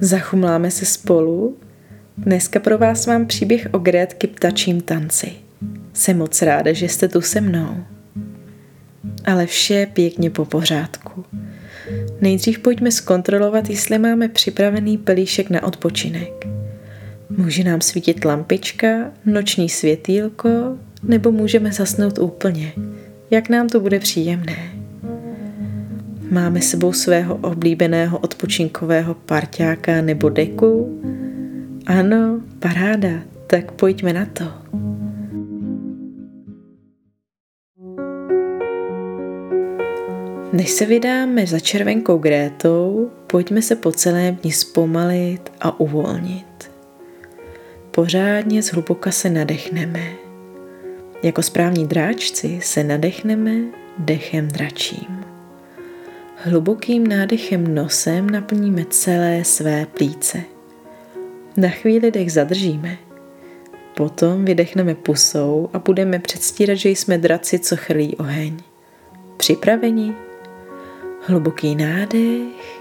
Zachumláme se spolu. Dneska pro vás mám příběh o Grétky ptačím tanci. Jsem moc ráda, že jste tu se mnou. Ale vše je pěkně po pořádku. Nejdřív pojďme zkontrolovat, jestli máme připravený pelíšek na odpočinek. Může nám svítit lampička, noční světýlko, nebo můžeme zasnout úplně, jak nám to bude příjemné. Máme sebou svého oblíbeného odpočinkového parťáka nebo deku? Ano, paráda, tak pojďme na to. Než se vydáme za červenkou Grétou, pojďme se po celém dni zpomalit a uvolnit. Pořádně zhluboka se nadechneme. Jako správní dráčci se nadechneme dechem dračím. Hlubokým nádechem nosem naplníme celé své plíce. Na chvíli dech zadržíme. Potom vydechneme pusou a budeme předstírat, že jsme draci, co chrlí oheň. Připraveni? Hluboký nádech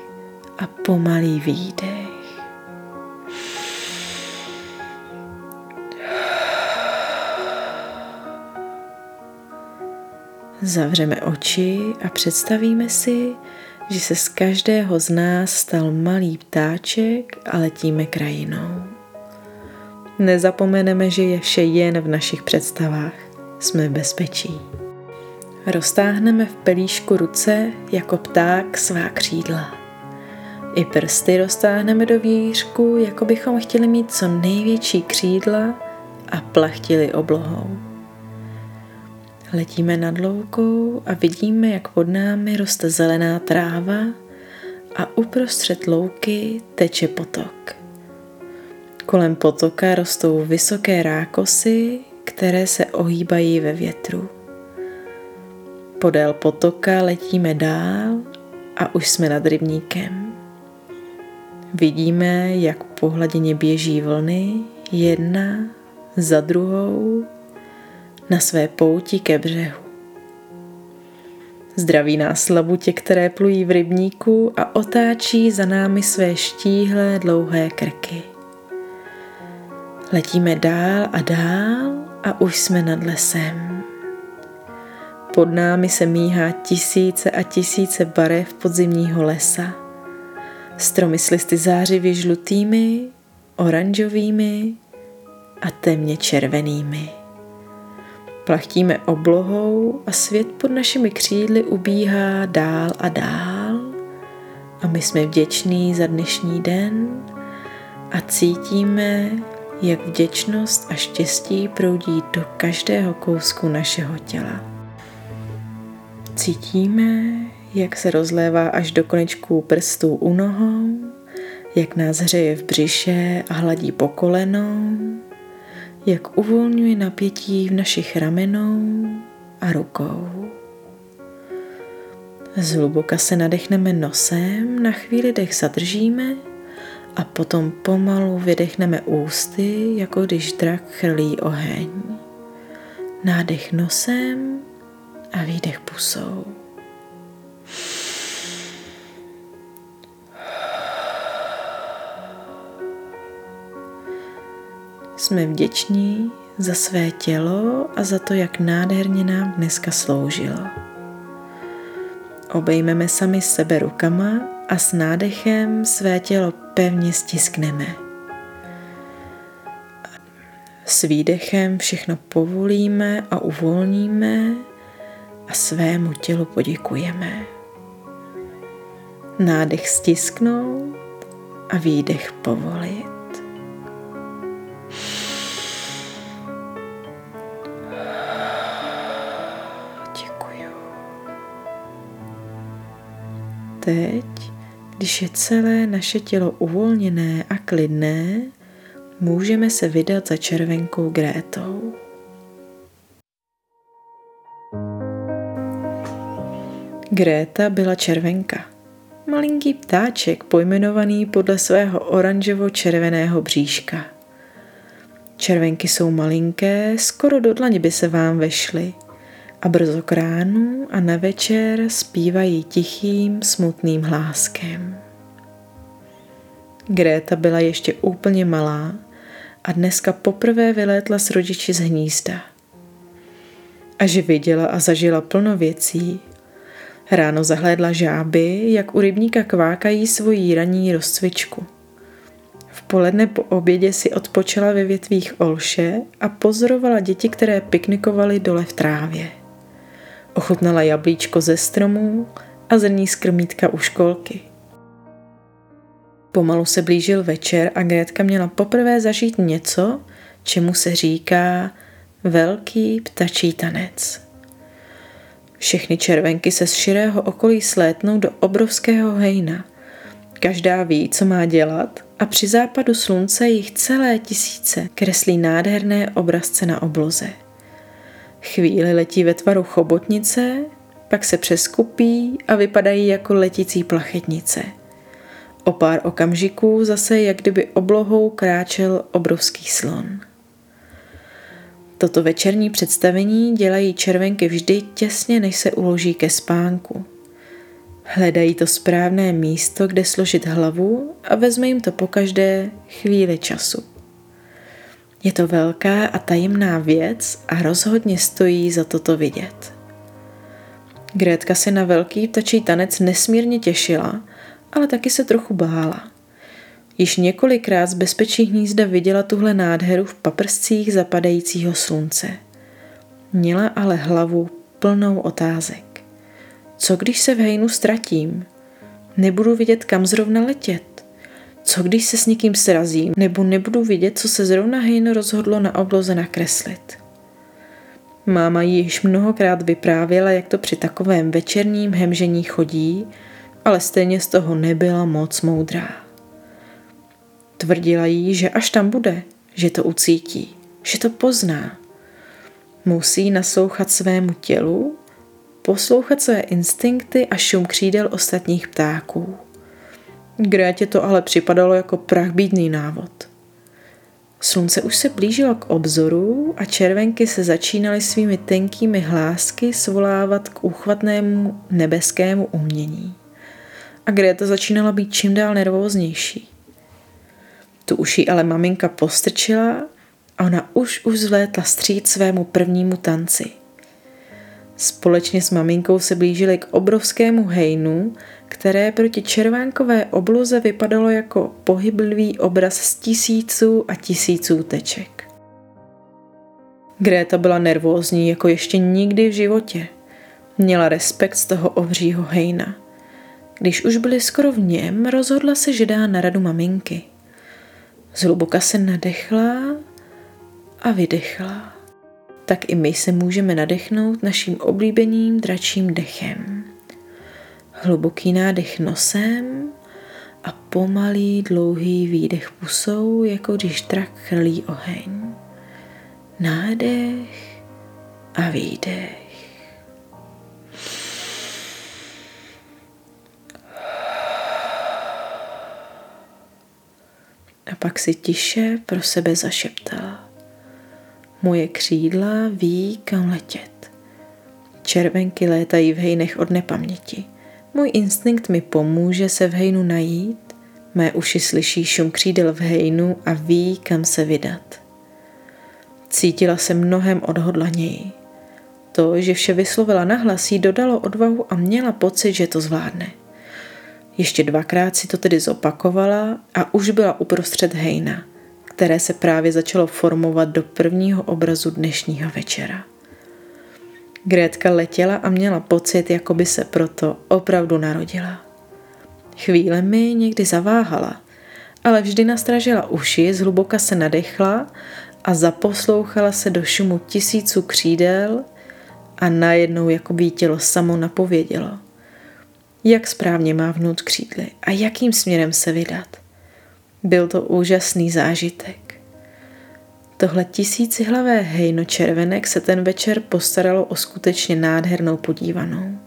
a pomalý výdech. Zavřeme oči a představíme si, že se z každého z nás stal malý ptáček a letíme krajinou. Nezapomeneme, že je vše jen v našich představách. Jsme v bezpečí. Roztáhneme v pelíšku ruce jako pták svá křídla. I prsty roztáhneme do výšku, jako bychom chtěli mít co největší křídla a plachtili oblohou. Letíme nad loukou a vidíme, jak pod námi roste zelená tráva a uprostřed louky teče potok. Kolem potoka rostou vysoké rákosy, které se ohýbají ve větru. Podél potoka letíme dál a už jsme nad rybníkem. Vidíme, jak po hladině běží vlny jedna za druhou na své pouti ke břehu. Zdraví nás labutě, které plují v rybníku a otáčí za námi své štíhlé dlouhé krky. Letíme dál a dál a už jsme nad lesem. Pod námi se míhá tisíce a tisíce barev podzimního lesa. Stromy s listy zářivě žlutými, oranžovými a temně červenými. Plachtíme oblohou a svět pod našimi křídly ubíhá dál a dál a my jsme vděční za dnešní den a cítíme, jak vděčnost a štěstí proudí do každého kousku našeho těla. Cítíme, jak se rozlévá až do konečků prstů u nohou, jak nás hřeje v břiše a hladí po kolenou, jak uvolňuje napětí v našich ramenou a rukou. Zhluboka se nadechneme nosem, na chvíli dech zadržíme a potom pomalu vydechneme ústy, jako když drak chrlí oheň. Nádech nosem a výdech pusou. Jsme vděční za své tělo a za to, jak nádherně nám dneska sloužilo. Obejmeme sami sebe rukama a s nádechem své tělo pevně stiskneme. S výdechem všechno povolíme a uvolníme a svému tělu poděkujeme. Nádech stisknout a výdech povolit. Teď, když je celé naše tělo uvolněné a klidné, můžeme se vydat za červenkou Grétou. Gréta byla červenka. Malinký ptáček pojmenovaný podle svého oranžovo-červeného bříška. Červenky jsou malinké, skoro do dlaně by se vám vešly – a brzo k ránu a na večer zpívají tichým, smutným hláskem. Gréta byla ještě úplně malá a dneska poprvé vylétla s rodiči z hnízda. A že viděla a zažila plno věcí, ráno zahlédla žáby, jak u rybníka kvákají svoji ranní rozcvičku. V poledne po obědě si odpočala ve větvích olše a pozorovala děti, které piknikovaly dole v trávě. Ochutnala jablíčko ze stromů a zrní z krmítka u školky. Pomalu se blížil večer a Grétka měla poprvé zažít něco, čemu se říká velký ptačí tanec. Všechny červenky se z širého okolí slétnou do obrovského hejna. Každá ví, co má dělat a při západu slunce jich celé tisíce kreslí nádherné obrazce na obloze. Chvíli letí ve tvaru chobotnice, pak se přeskupí a vypadají jako letící plachetnice – O pár okamžiků zase jak kdyby oblohou kráčel obrovský slon. Toto večerní představení dělají červenky vždy těsně, než se uloží ke spánku. Hledají to správné místo, kde složit hlavu a vezme jim to po každé chvíli času. Je to velká a tajemná věc a rozhodně stojí za toto vidět. Grétka se na velký ptačí tanec nesmírně těšila ale taky se trochu bála. Již několikrát z bezpečí hnízda viděla tuhle nádheru v paprscích zapadajícího slunce. Měla ale hlavu plnou otázek. Co když se v hejnu ztratím? Nebudu vidět, kam zrovna letět. Co když se s někým srazím, nebo nebudu vidět, co se zrovna hejno rozhodlo na obloze nakreslit? Máma již mnohokrát vyprávěla, jak to při takovém večerním hemžení chodí ale stejně z toho nebyla moc moudrá. Tvrdila jí, že až tam bude, že to ucítí, že to pozná. Musí naslouchat svému tělu, poslouchat své instinkty a šum křídel ostatních ptáků. Grétě to ale připadalo jako prachbídný návod. Slunce už se blížilo k obzoru a červenky se začínaly svými tenkými hlásky svolávat k úchvatnému nebeskému umění a Greta začínala být čím dál nervóznější. Tu už jí ale maminka postrčila a ona už už zlétla stříc svému prvnímu tanci. Společně s maminkou se blížili k obrovskému hejnu, které proti červánkové obloze vypadalo jako pohyblivý obraz z tisíců a tisíců teček. Gréta byla nervózní jako ještě nikdy v životě. Měla respekt z toho obřího hejna – když už byli skoro v něm, rozhodla se, že dá na radu maminky. Zhluboka se nadechla a vydechla. Tak i my se můžeme nadechnout naším oblíbeným dračím dechem. Hluboký nádech nosem a pomalý dlouhý výdech pusou, jako když drak chrlí oheň. Nádech a výdech. a pak si tiše pro sebe zašeptala. Moje křídla ví, kam letět. Červenky létají v hejnech od nepaměti. Můj instinkt mi pomůže se v hejnu najít, mé uši slyší šum křídel v hejnu a ví, kam se vydat. Cítila se mnohem odhodlaněji. To, že vše vyslovila nahlas, jí dodalo odvahu a měla pocit, že to zvládne. Ještě dvakrát si to tedy zopakovala a už byla uprostřed hejna, které se právě začalo formovat do prvního obrazu dnešního večera. Grétka letěla a měla pocit, jako by se proto opravdu narodila. Chvíle mi někdy zaváhala, ale vždy nastražila uši, zhluboka se nadechla a zaposlouchala se do šumu tisíců křídel a najednou jako by tělo samo napovědělo – jak správně mávnout křídly a jakým směrem se vydat. Byl to úžasný zážitek. Tohle tisícihlavé hejno červenek se ten večer postaralo o skutečně nádhernou podívanou.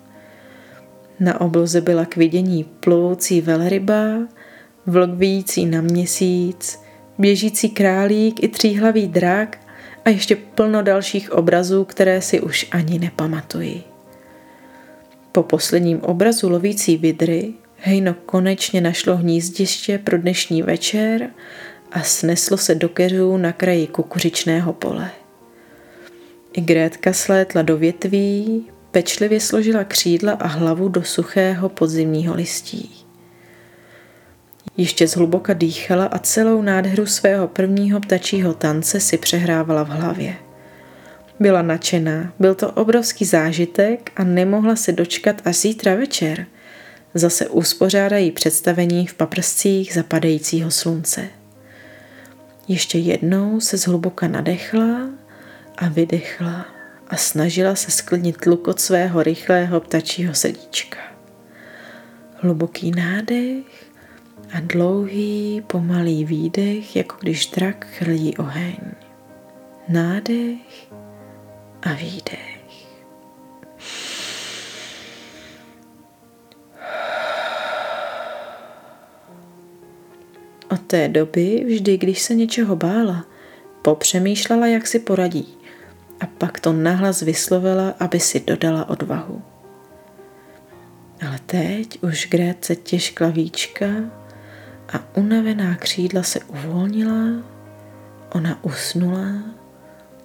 Na obloze byla k vidění plovoucí velryba, vlk na měsíc, běžící králík i tříhlavý drak a ještě plno dalších obrazů, které si už ani nepamatuji. Po posledním obrazu lovící vidry Hejno konečně našlo hnízdiště pro dnešní večer a sneslo se do keřů na kraji kukuřičného pole. I Grétka slétla do větví, pečlivě složila křídla a hlavu do suchého podzimního listí. Ještě zhluboka dýchala a celou nádheru svého prvního ptačího tance si přehrávala v hlavě. Byla nadšená, byl to obrovský zážitek a nemohla se dočkat až zítra večer. Zase uspořádají představení v paprscích zapadajícího slunce. Ještě jednou se zhluboka nadechla a vydechla a snažila se sklidnit tlukot svého rychlého ptačího srdíčka. Hluboký nádech a dlouhý pomalý výdech, jako když drak chrlí oheň. Nádech a výdech. Té doby, vždy když se něčeho bála, popřemýšlela, jak si poradí a pak to nahlas vyslovila, aby si dodala odvahu. Ale teď už Gréce těžkla víčka a unavená křídla se uvolnila, ona usnula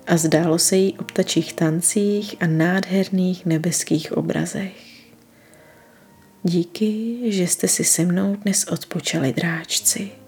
a zdálo se jí o ptačích tancích a nádherných nebeských obrazech. Díky, že jste si se mnou dnes odpočali dráčci.